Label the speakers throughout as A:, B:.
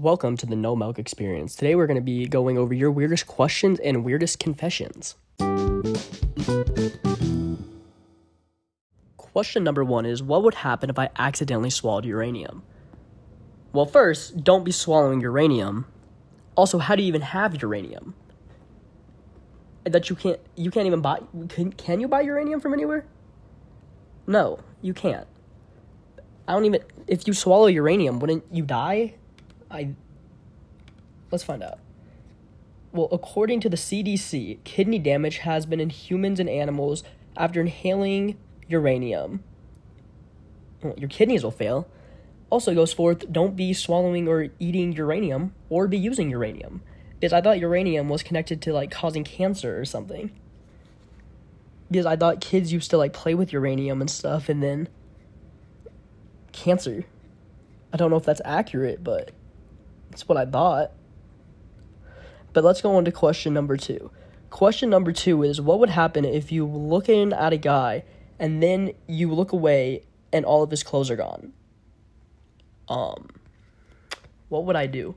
A: Welcome to the No Milk Experience. Today we're going to be going over your weirdest questions and weirdest confessions. Question number one is What would happen if I accidentally swallowed uranium? Well, first, don't be swallowing uranium. Also, how do you even have uranium? That you can't you can't even buy can, can you buy uranium from anywhere? No, you can't. I don't even if you swallow uranium, wouldn't you die? I let's find out. Well, according to the CDC, kidney damage has been in humans and animals after inhaling uranium. Well, your kidneys will fail. Also goes forth, don't be swallowing or eating uranium or be using uranium. Because I thought uranium was connected to like causing cancer or something. Because I thought kids used to like play with uranium and stuff and then cancer. I don't know if that's accurate, but that's what I thought. But let's go on to question number two. Question number two is what would happen if you looking at a guy and then you look away and all of his clothes are gone? Um what would I do?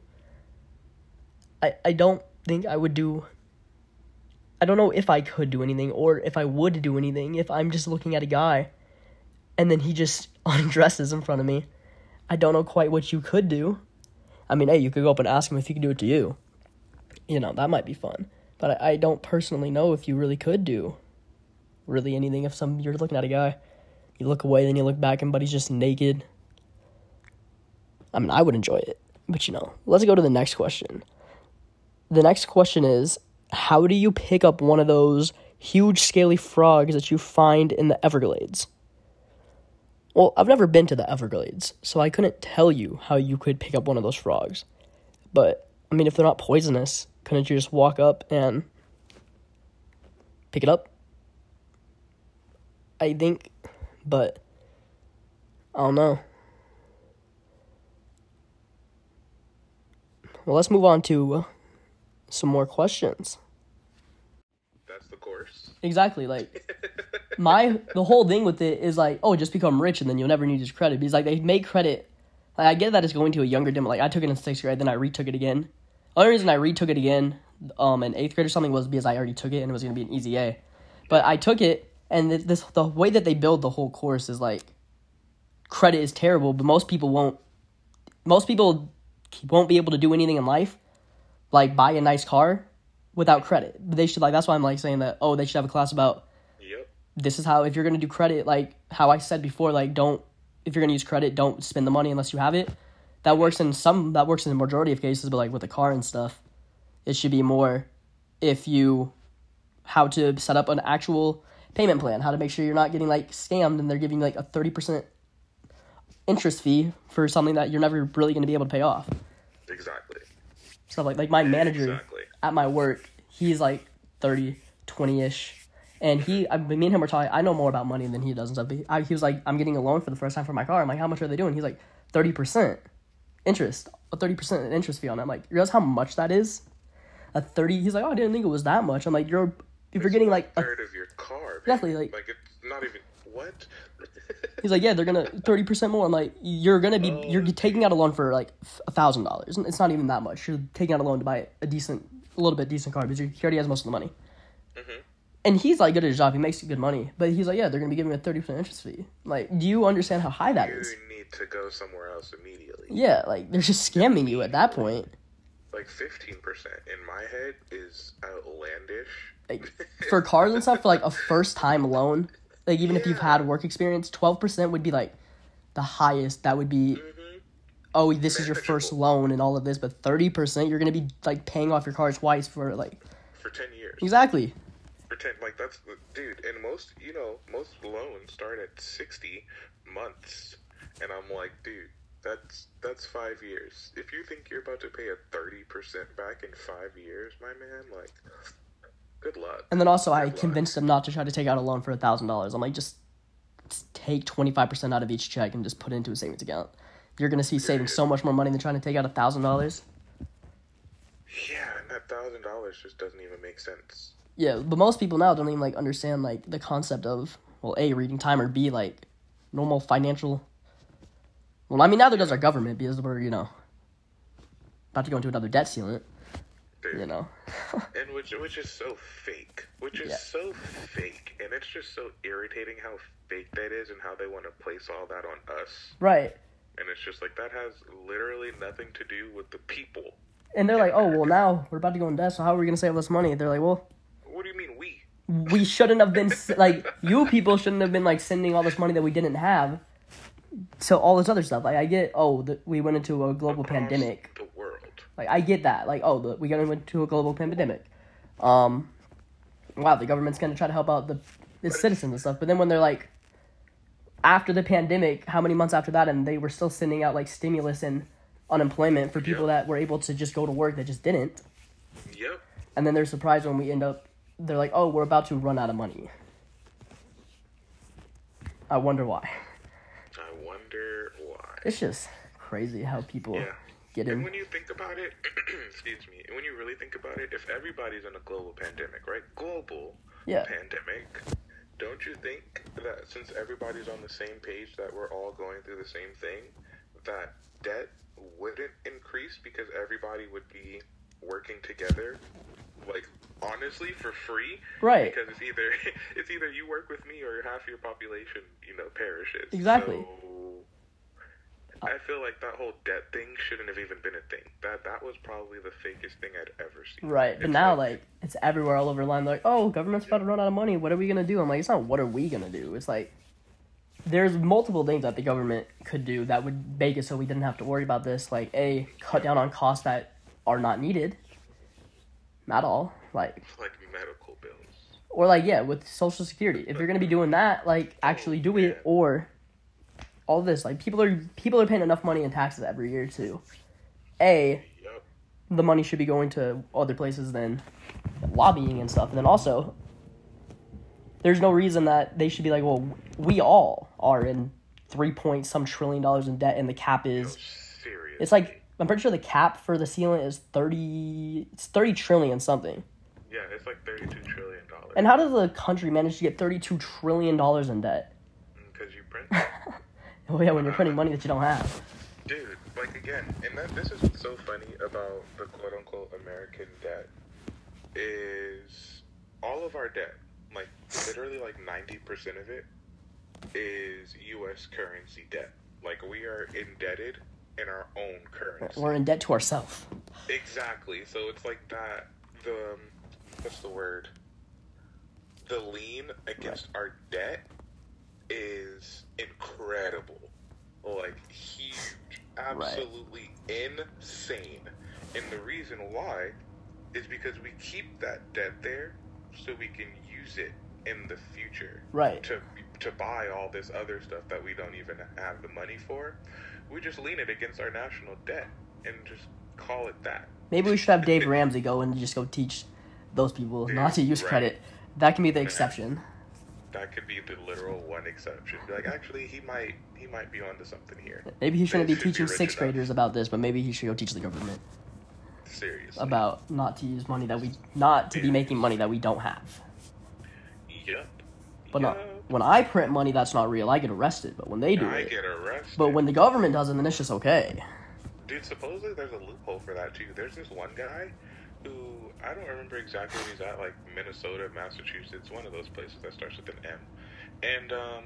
A: I I don't think I would do I don't know if I could do anything or if I would do anything if I'm just looking at a guy and then he just undresses in front of me. I don't know quite what you could do. I mean, hey, you could go up and ask him if he could do it to you. You know, that might be fun. But I, I don't personally know if you really could do really anything if some you're looking at a guy. You look away, then you look back and buddy's just naked. I mean, I would enjoy it. But you know, let's go to the next question. The next question is how do you pick up one of those huge scaly frogs that you find in the Everglades? Well, I've never been to the Everglades, so I couldn't tell you how you could pick up one of those frogs. But, I mean, if they're not poisonous, couldn't you just walk up and pick it up? I think, but I don't know. Well, let's move on to some more questions.
B: That's the course.
A: Exactly, like my the whole thing with it is like, oh, just become rich and then you'll never need your credit. Because like they make credit. Like, I get that it's going to a younger demo. Like I took it in sixth grade, then I retook it again. The only reason I retook it again, um, in eighth grade or something was because I already took it and it was gonna be an easy A. But I took it, and th- this the way that they build the whole course is like, credit is terrible, but most people won't. Most people won't be able to do anything in life, like buy a nice car, without credit. But they should like that's why I'm like saying that. Oh, they should have a class about. This is how if you're gonna do credit, like how I said before, like don't if you're gonna use credit, don't spend the money unless you have it. That works in some that works in the majority of cases, but like with the car and stuff, it should be more if you how to set up an actual payment plan, how to make sure you're not getting like scammed and they're giving you like a thirty percent interest fee for something that you're never really gonna be able to pay off.
B: Exactly.
A: Stuff like like my manager
B: Exactly.
A: at my work, he's like 30, 20 ish. And he, I, me and him were talking. I know more about money than he does and stuff. But he, I, he was like, "I'm getting a loan for the first time for my car." I'm like, "How much are they doing?" He's like, 30 percent interest, a 30 percent interest fee on it. I'm like, "You realize how much that is?" A 30. He's like, "Oh, I didn't think it was that much." I'm like, "You're if you're getting like a
B: third of your car.
A: Exactly, like-
B: like it's not even what.
A: He's like, yeah, they're gonna thirty percent more. I'm like, you're gonna be, you're oh, taking out a loan for like a thousand dollars. It's not even that much. You're taking out a loan to buy a decent, a little bit decent car because he already has most of the money. Mm-hmm. And he's like good at his job. He makes good money, but he's like, yeah, they're gonna be giving me a thirty percent interest fee. Like, do you understand how high that
B: you
A: is?
B: need to go somewhere else immediately.
A: Yeah, like they're just scamming you at that point.
B: Like fifteen percent in my head is outlandish.
A: Like for cars and stuff, for like a first time loan, like even if you've had work experience, twelve percent would be like the highest. That would be mm-hmm. oh, this is your first loan and all of this, but thirty percent, you're gonna be like paying off your car twice for like
B: for ten years.
A: exactly.
B: For ten, like that's dude. And most, you know, most loans start at sixty months, and I'm like, dude, that's that's five years. If you think you're about to pay a thirty percent back in five years, my man, like, good luck.
A: And then also, I
B: luck.
A: convinced them not to try to take out a loan for a thousand dollars. I'm like, just, just take twenty five percent out of each check and just put it into a savings account. You're gonna see saving so much more money than trying to take out a thousand dollars.
B: Yeah, and that thousand dollars just doesn't even make sense.
A: Yeah, but most people now don't even like understand like the concept of well, a reading time or b like normal financial. Well, I mean, neither does our government because we're you know about to go into another debt ceiling.
B: Dude.
A: You know.
B: and which which is so fake, which is
A: Yeah.
B: so fake, and it's just so irritating how fake that is, and how they want to place all that on us,
A: right.
B: and it's just like that has literally nothing to do with the people.
A: And they're like, oh well, now we're about to go in debt. So how are we gonna save all this money? They're like, well,
B: What do you mean we?
A: shouldn't have been like you people shouldn't have been like sending all this money that we didn't have. So all this other stuff, like I get, oh, the, we went into a global
B: Across
A: pandemic.
B: The world.
A: Like I get that. Like oh, the, we got into a global pandemic. Um, wow, the government's gonna try to help out the, the citizens and stuff. But then when they're like, after the pandemic, how many months after that, and they were still sending out like stimulus and unemployment for people
B: Yeah.
A: that were able to just go to work that just didn't.
B: Yep.
A: And then they're surprised when we end up. They're like, oh, we're about to run out of money. I wonder why.
B: I wonder why.
A: It's just crazy how people
B: Yeah.
A: get
B: And
A: in.
B: when you think about it, excuse me, and when you really think about it, if everybody's in a global pandemic, right? Global
A: Yeah.
B: pandemic, don't you think that since everybody's on the same page that we're all going through the same thing, that debt wouldn't increase because everybody would be working together, like honestly for free?
A: Right.
B: Because it's either it's either you work with me or half your population, you know, perishes.
A: Exactly.
B: So, I feel like that whole debt thing shouldn't have even been a thing. That that was probably the fakest thing I'd ever seen.
A: Right, but
B: It's
A: now like it's everywhere all over the line. They're like, oh, government's about to run out of money. What are we gonna do? I'm like, it's not what are we gonna do. It's like there's multiple things that the government could do that would make it so we didn't have to worry about this. Like a cut down on costs that are not needed, not all. Like
B: like medical bills.
A: or like yeah, with Social Security. If you're gonna be doing that, like oh, actually do it. Or all this like people are people are paying enough money in taxes every year to a
B: Yep.
A: the money should be going to other places than lobbying and stuff. And then also, there's no reason that they should be like, well, we all are in three point some trillion dollars in debt, and the cap is
B: Serious.
A: it's like I'm pretty sure the cap for the ceiling is thirty it's thirty trillion something.
B: yeah, it's like thirty-two trillion dollars.
A: And how does the country manage to get thirty two trillion dollars in debt?
B: Mm, because you print,
A: Oh yeah, when you're printing money that you don't have.
B: dude. Like again, and that this is what's so funny about the quote-unquote American debt is all of our debt, like literally like ninety percent of it, is U.S. currency debt. Like we are indebted in our own currency.
A: We're in debt to ourselves.
B: Exactly. So it's like that. The um, what's the word? The lean against our debt is incredible, like huge, absolutely insane. And the reason why is because we keep that debt there so we can use it in the future
A: Right.
B: to to buy all this other stuff that we don't even have the money for. We just lean it against our national debt and just call it that.
A: Maybe we should have Dave Ramsey go and just go teach those people not to use
B: Right.
A: credit. That can be the exception.
B: That could be the literal one exception. Like actually, he might he might be onto something here.
A: Maybe he shouldn't
B: They
A: be
B: should
A: teaching
B: rich
A: sixth
B: enough.
A: graders about this, but maybe he should go teach the government
B: Seriously.
A: about not to use money that we not to be making money that we don't have.
B: Yep.
A: But not
B: Yup.
A: When I print money that's not real, I get arrested. But when they do
B: I
A: it,
B: get arrested.
A: but when the government does it, then it's just okay.
B: Dude, supposedly there's a loophole for that too. There's this one guy who I don't remember exactly where he's at, like Minnesota, Massachusetts, one of those places that starts with an M. And um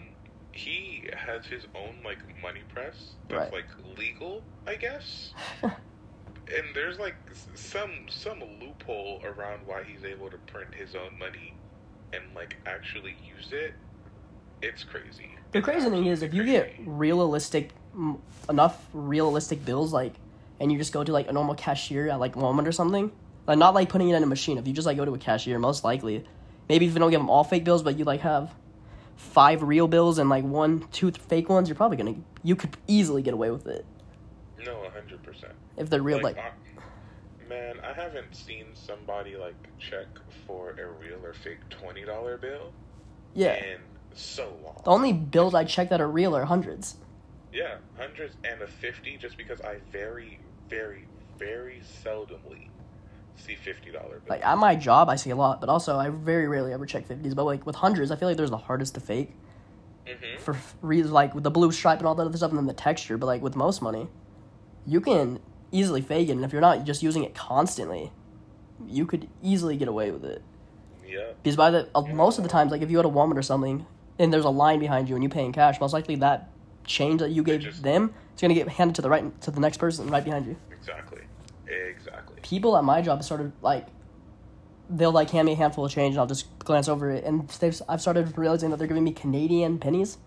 B: he has his own like money press that's
A: Right.
B: like legal, I guess. and there's like some some loophole around why he's able to print his own money and like actually use it. It's crazy.
A: The crazy thing is, if you get realistic enough realistic bills, like, and you just go to like a normal cashier at like Walmart or something, like not like putting it in a machine. If you just like go to a cashier, most likely, maybe if you don't give them all fake bills, but you like have five real bills and like one, two fake ones, you're probably gonna you could easily get away with it
B: no, hundred percent.
A: if they're real. Like,
B: I- man, I haven't seen somebody like check for a real or fake twenty dollar bill
A: yeah,
B: in so long.
A: the only bills I check that are real are hundreds.
B: Yeah, hundreds and a fifty, just because I very, very, very seldomly see fifty dollar bills.
A: Like at my job, I see a lot, but also I very rarely ever check fifties. But like with hundreds, I feel like there's the hardest to fake
B: hmm
A: for reasons like with the blue stripe and all that other stuff, and then the texture. But like with most money, you can easily fake it, and if you're not just using it constantly, you could easily get away with it.
B: Yeah.
A: Because by the uh, most of the times, like if you go to Walmart or something, and there's a line behind you and you pay in cash, most likely that change that you gave
B: just-
A: them, it's gonna get handed to the right to the next person right behind you.
B: Exactly. Exactly.
A: People at my job have started like, they'll like hand me a handful of change and I'll just glance over it, and they've I've started realizing that they're giving me Canadian pennies.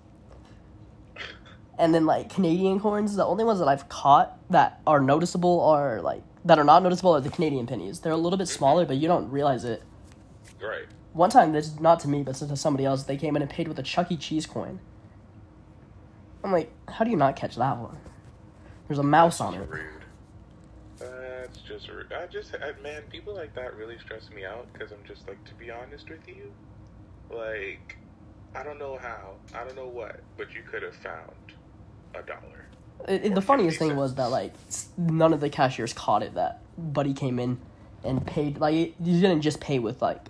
A: And then like Canadian coins, the only ones that I've caught that are noticeable are like that are not noticeable are the Canadian pennies. They're a little bit mm-hmm. smaller, but you don't realize it.
B: Right.
A: One time, this is not to me, but to somebody else, they came in and paid with a Chuck E. Cheese coin. I'm like, how do you not catch that one? There's a mouse on it.
B: rude. That's just rude. I just, I, man, people like that really stress me out because I'm just like, to be honest with you, like, I don't know how, I don't know what, but you could have found a dollar.
A: It- it- the funniest
B: 50
A: thing was that like none of the cashiers caught it. That Buddy came in and paid like you didn't just pay with like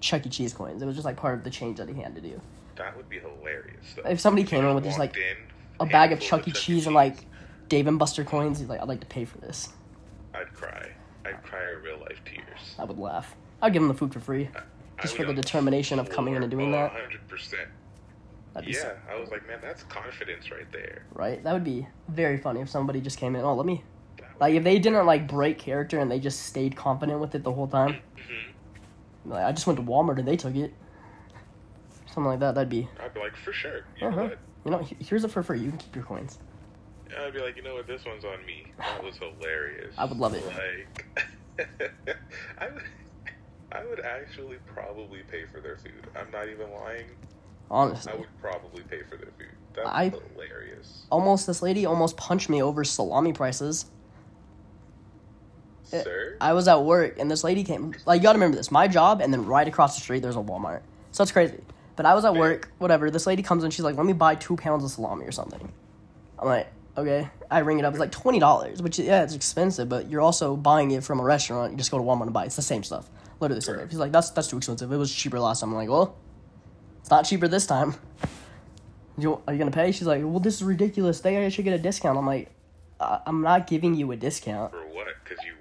A: Chuck E. Cheese coins. It was just like part of the change that he handed you.
B: That would be hilarious. Though.
A: If somebody came in with just like
B: in,
A: a bag of Chuck E. Cheese and like Dave and Buster coins, he's like, I'd like to pay for this.
B: I'd cry. I'd cry real life tears.
A: I would laugh. I'd give him the food for free, just for the determination of coming in and doing that.
B: Hundred percent. Yeah,
A: sick.
B: I was like, man, that's confidence right there.
A: right? That would be very funny if somebody just came in. Oh, let me like if they didn't like break character and they just stayed confident with it the whole time.
B: Mhm.
A: Like I just went to Walmart and they took it. Something like that. That'd be.
B: I'd be like, for sure. You
A: Uh-huh.
B: know what?
A: You know, here's it for free. You can keep your coins.
B: Yeah, I'd be like, you know what? This one's on me. That was hilarious.
A: I would love it.
B: Like, I would, I would actually probably pay for their food. I'm not even lying.
A: Honestly,
B: I would probably pay for their food. That's
A: I-
B: hilarious.
A: almost this lady almost punched me over salami prices. Uh,
B: Sir?
A: I was at work and this lady came. Like you gotta remember this. My job and then right across the street there's a Walmart. So it's crazy. But I was at
B: Yeah.
A: work, whatever. This lady comes in, she's like, "Let me buy two pounds of salami or something." I'm like, "Okay." I ring it up. It's like twenty dollars, which yeah, it's expensive, but you're also buying it from a restaurant. You just go to Walmart and buy. it. It's the same stuff. Literally the same.
B: Correct.
A: He's like, "That's that's too expensive. It was cheaper last time." I'm like, "Well, it's not cheaper this time." You, are you gonna pay? She's like, "Well, this is ridiculous. They should get a discount." I'm like, "I'm not giving you a discount."
B: For what? Because you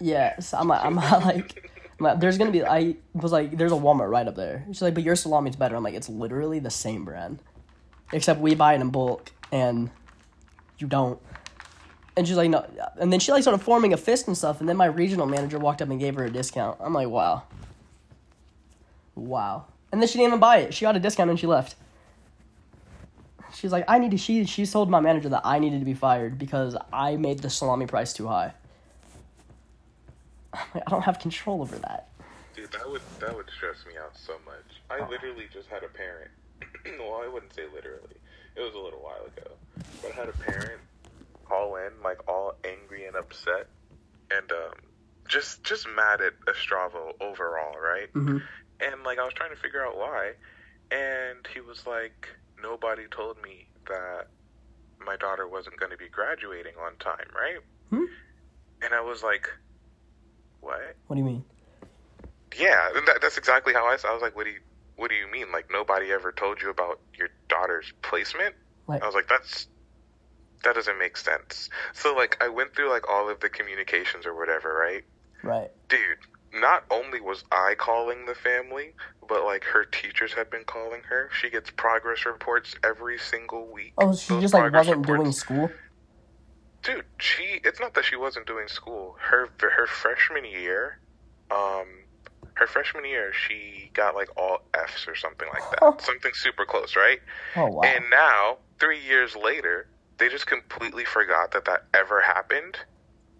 A: Yes, I'm. I'm not like. I'm like, there's gonna be. I was like, there's a Walmart right up there. She's like, but your salami's better. I'm like, it's literally the same brand, except we buy it in bulk and you don't. And she's like, no. And then she like started forming a fist and stuff. And then my regional manager walked up and gave her a discount. I'm like, wow, wow. And then she didn't even buy it. She got a discount and she left. She's like, I need to. She she told my manager that I needed to be fired because I made the salami price too high. I don't have control over that.
B: Dude, that would that would stress me out so much. I
A: Oh.
B: literally just had a parent. well, I wouldn't say literally. It was a little while ago, but I had a parent call in like all angry and upset, and um, just just mad at Estravo overall, right?
A: Mhm.
B: And like I was trying to figure out why, and he was like, nobody told me that my daughter wasn't going to be graduating on time, right?
A: Hmm?
B: And I was like, what?
A: What do you mean?
B: Yeah, that, that's exactly how I. I was like, "What do you, what do you mean? Like nobody ever told you about your daughter's placement?"
A: Like,
B: I was like, "That's that doesn't make sense." So like, I went through like all of the communications or whatever, right?
A: right.
B: Dude, not only was I calling the family, but like her teachers have been calling her. She gets progress reports every single week.
A: Oh, she
B: Those
A: just like wasn't doing school.
B: Dude she it's not that she wasn't doing school her her freshman year um her freshman year she got like all f's or something like that something super close right
A: Oh wow.
B: and now three years later they just completely forgot that that ever happened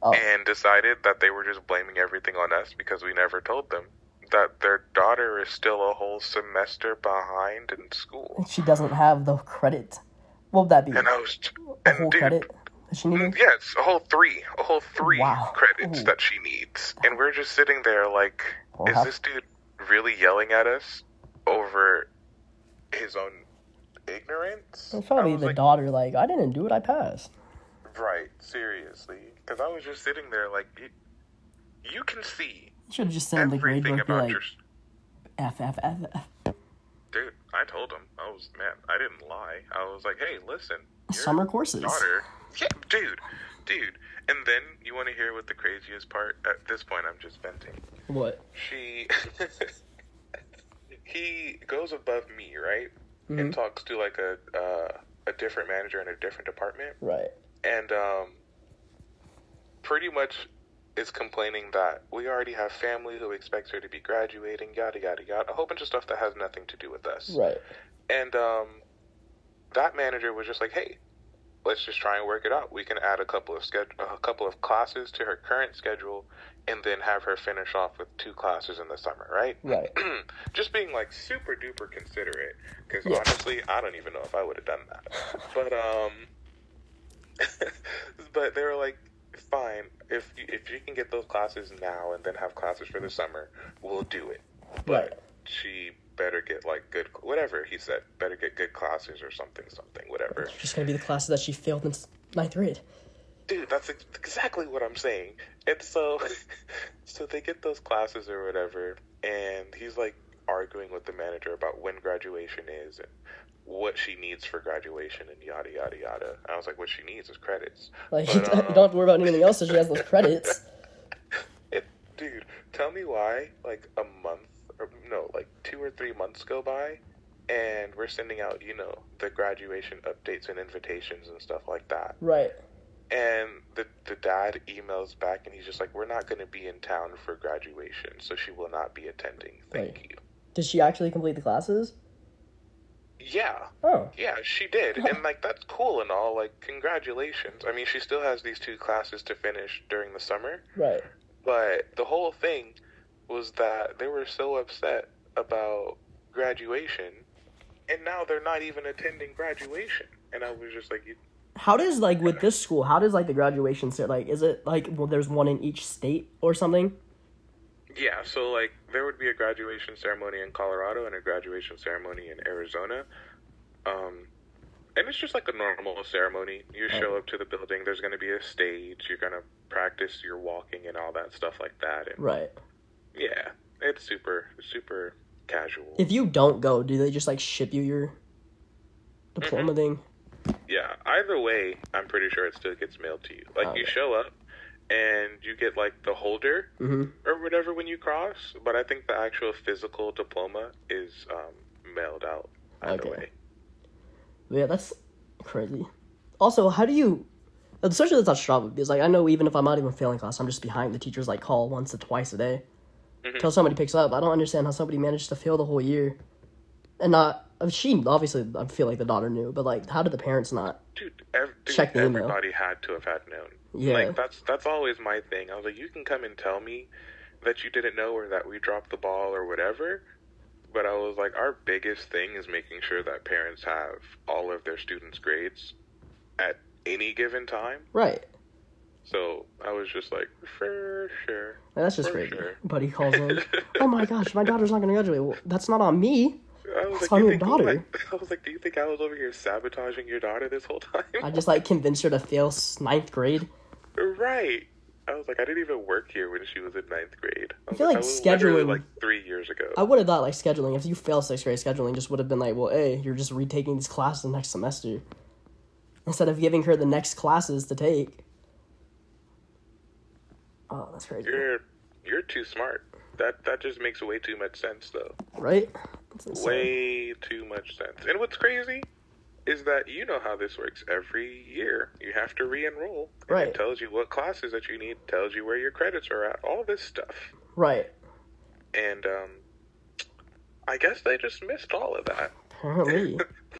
A: Oh.
B: and decided that they were just blaming everything on us because we never told them that their daughter is still a whole semester behind in school
A: she doesn't have the credit. What would that be?
B: and i was
A: A
B: and
A: whole
B: dude
A: credit that she needed.
B: Mm, Yeah, it's a whole three, a whole three
A: Wow.
B: credits
A: Ooh.
B: that she needs, and we're just sitting there like,
A: Well,
B: is
A: how-
B: this dude really yelling at us over his own ignorance?
A: It's probably the
B: like,
A: daughter. Like, I didn't do it. I passed.
B: right, seriously, because I was just sitting there like, you, can see
A: You should have just sent the grade
B: everything
A: book. Like,
B: your
A: F F F F.
B: dude. I told him, I was man, I didn't lie. I was like, hey, listen,
A: Summer courses.
B: daughter. Yeah, dude, dude. And then you want to hear what the craziest part? At this point, I'm just venting.
A: What?
B: She, he goes above me, right,
A: Mhm.
B: and talks to like a uh, a different manager in a different department,
A: Right.
B: and um, pretty much is complaining that we already have family who expects her to be graduating, yada yada yada, a whole bunch of stuff that has nothing to do with us.
A: Right.
B: And um, that manager was just like, "Hey, let's just try and work it out. We can add a couple of sched- a couple of classes to her current schedule, and then have her finish off with two classes in the summer, right?"
A: Right.
B: just being like super duper considerate, because
A: Yeah.
B: honestly, I don't even know if I would have done that. But um, but they were like, "Fine, if you, if you can get those classes now and then have classes for the summer, we'll do it." But
A: Right.
B: she better get like good whatever he said better get good classes or something something whatever
A: Just gonna be the classes that she failed in ninth grade.
B: dude that's ex- exactly what i'm saying and so so they get those classes or whatever and he's like arguing with the manager about when graduation is and what she needs for graduation and yada yada yada i was like what she needs is credits
A: Like
B: But,
A: you don't
B: um,
A: have to worry about anything else, so she has those credits.
B: It, dude, tell me why, like a month or no, like two or three months go by, and we're sending out, you know, the graduation updates and invitations and stuff like that.
A: Right.
B: And the the dad emails back, and he's just like, "We're not going to be in town for graduation, so she will not be attending. Thank
A: Right.
B: you."
A: Did she actually complete the classes?
B: Yeah,
A: Oh.
B: yeah, she did, and like that's cool and all. Like, congratulations. I mean, she still has these two classes to finish during the summer.
A: Right.
B: But the whole thing was that they were so upset about graduation, and now they're not even attending graduation. And I was just like, you,
A: How does like with this school? How does like the graduation set? Like, is it like well, there's one in each state or something?
B: yeah. So like, there would be a graduation ceremony in Colorado and a graduation ceremony in Arizona. Um, and it's just like a normal ceremony. You show up to the building. There's going to be a stage. You're going to practice your walking and all that stuff like that. And
A: Right.
B: Yeah, it's super super casual.
A: If you don't go, do they just like ship you your diploma
B: Mm-hmm.
A: thing?
B: Yeah, either way, I'm pretty sure it still gets mailed to you. Like you show up and you get like the holder
A: Mm-hmm.
B: or whatever when you cross, but I think the actual physical diploma is um, mailed out either
A: Okay.
B: way.
A: Yeah, that's crazy. Also, how do you? Especially that's not Strava because like I know even if I'm not even failing class, I'm just behind. The teachers like call once or twice a day
B: Mhm.
A: till somebody picks up. I don't understand how somebody managed to fail the whole year, and not. I she obviously I feel like the daughter knew, but like how did the parents not?
B: Dude, ev- dude
A: Check the email.
B: everybody had to have had known.
A: Yeah.
B: Like that's that's always my thing. I was like, you can come and tell me that you didn't know or that we dropped the ball or whatever. But I was like, our biggest thing is making sure that parents have all of their students' grades at any given time.
A: Right.
B: So I was just like, for sure.
A: Like, that's just
B: For
A: crazy.
B: sure.
A: But he calls in. oh my gosh, my daughter's not gonna graduate. Well, that's not on me.
B: I was
A: That's
B: like,
A: on
B: you
A: your daughter.
B: like- I was like, do you think I was over here sabotaging your daughter this whole time?
A: I just like convinced her to fail ninth grade.
B: Right. I was like, I didn't even work here when she was in ninth grade. I, was
A: feel like
B: was
A: scheduling-
B: like three years ago.
A: I would have thought like scheduling. If you fail sixth grade, scheduling just would have been like, well, hey, you're just retaking these classes the next semester, instead of giving her the next classes to take. Oh, that's crazy,
B: You're you're too smart. That that just makes way too much sense, though.
A: right?
B: Way too much sense. And what's crazy is that you know how this works. Every year, you have to re-enroll.
A: Right.
B: It tells you what classes that you need. Tells you where your credits are at. All this stuff.
A: Right.
B: And um, I guess they just missed all of that.
A: Apparently.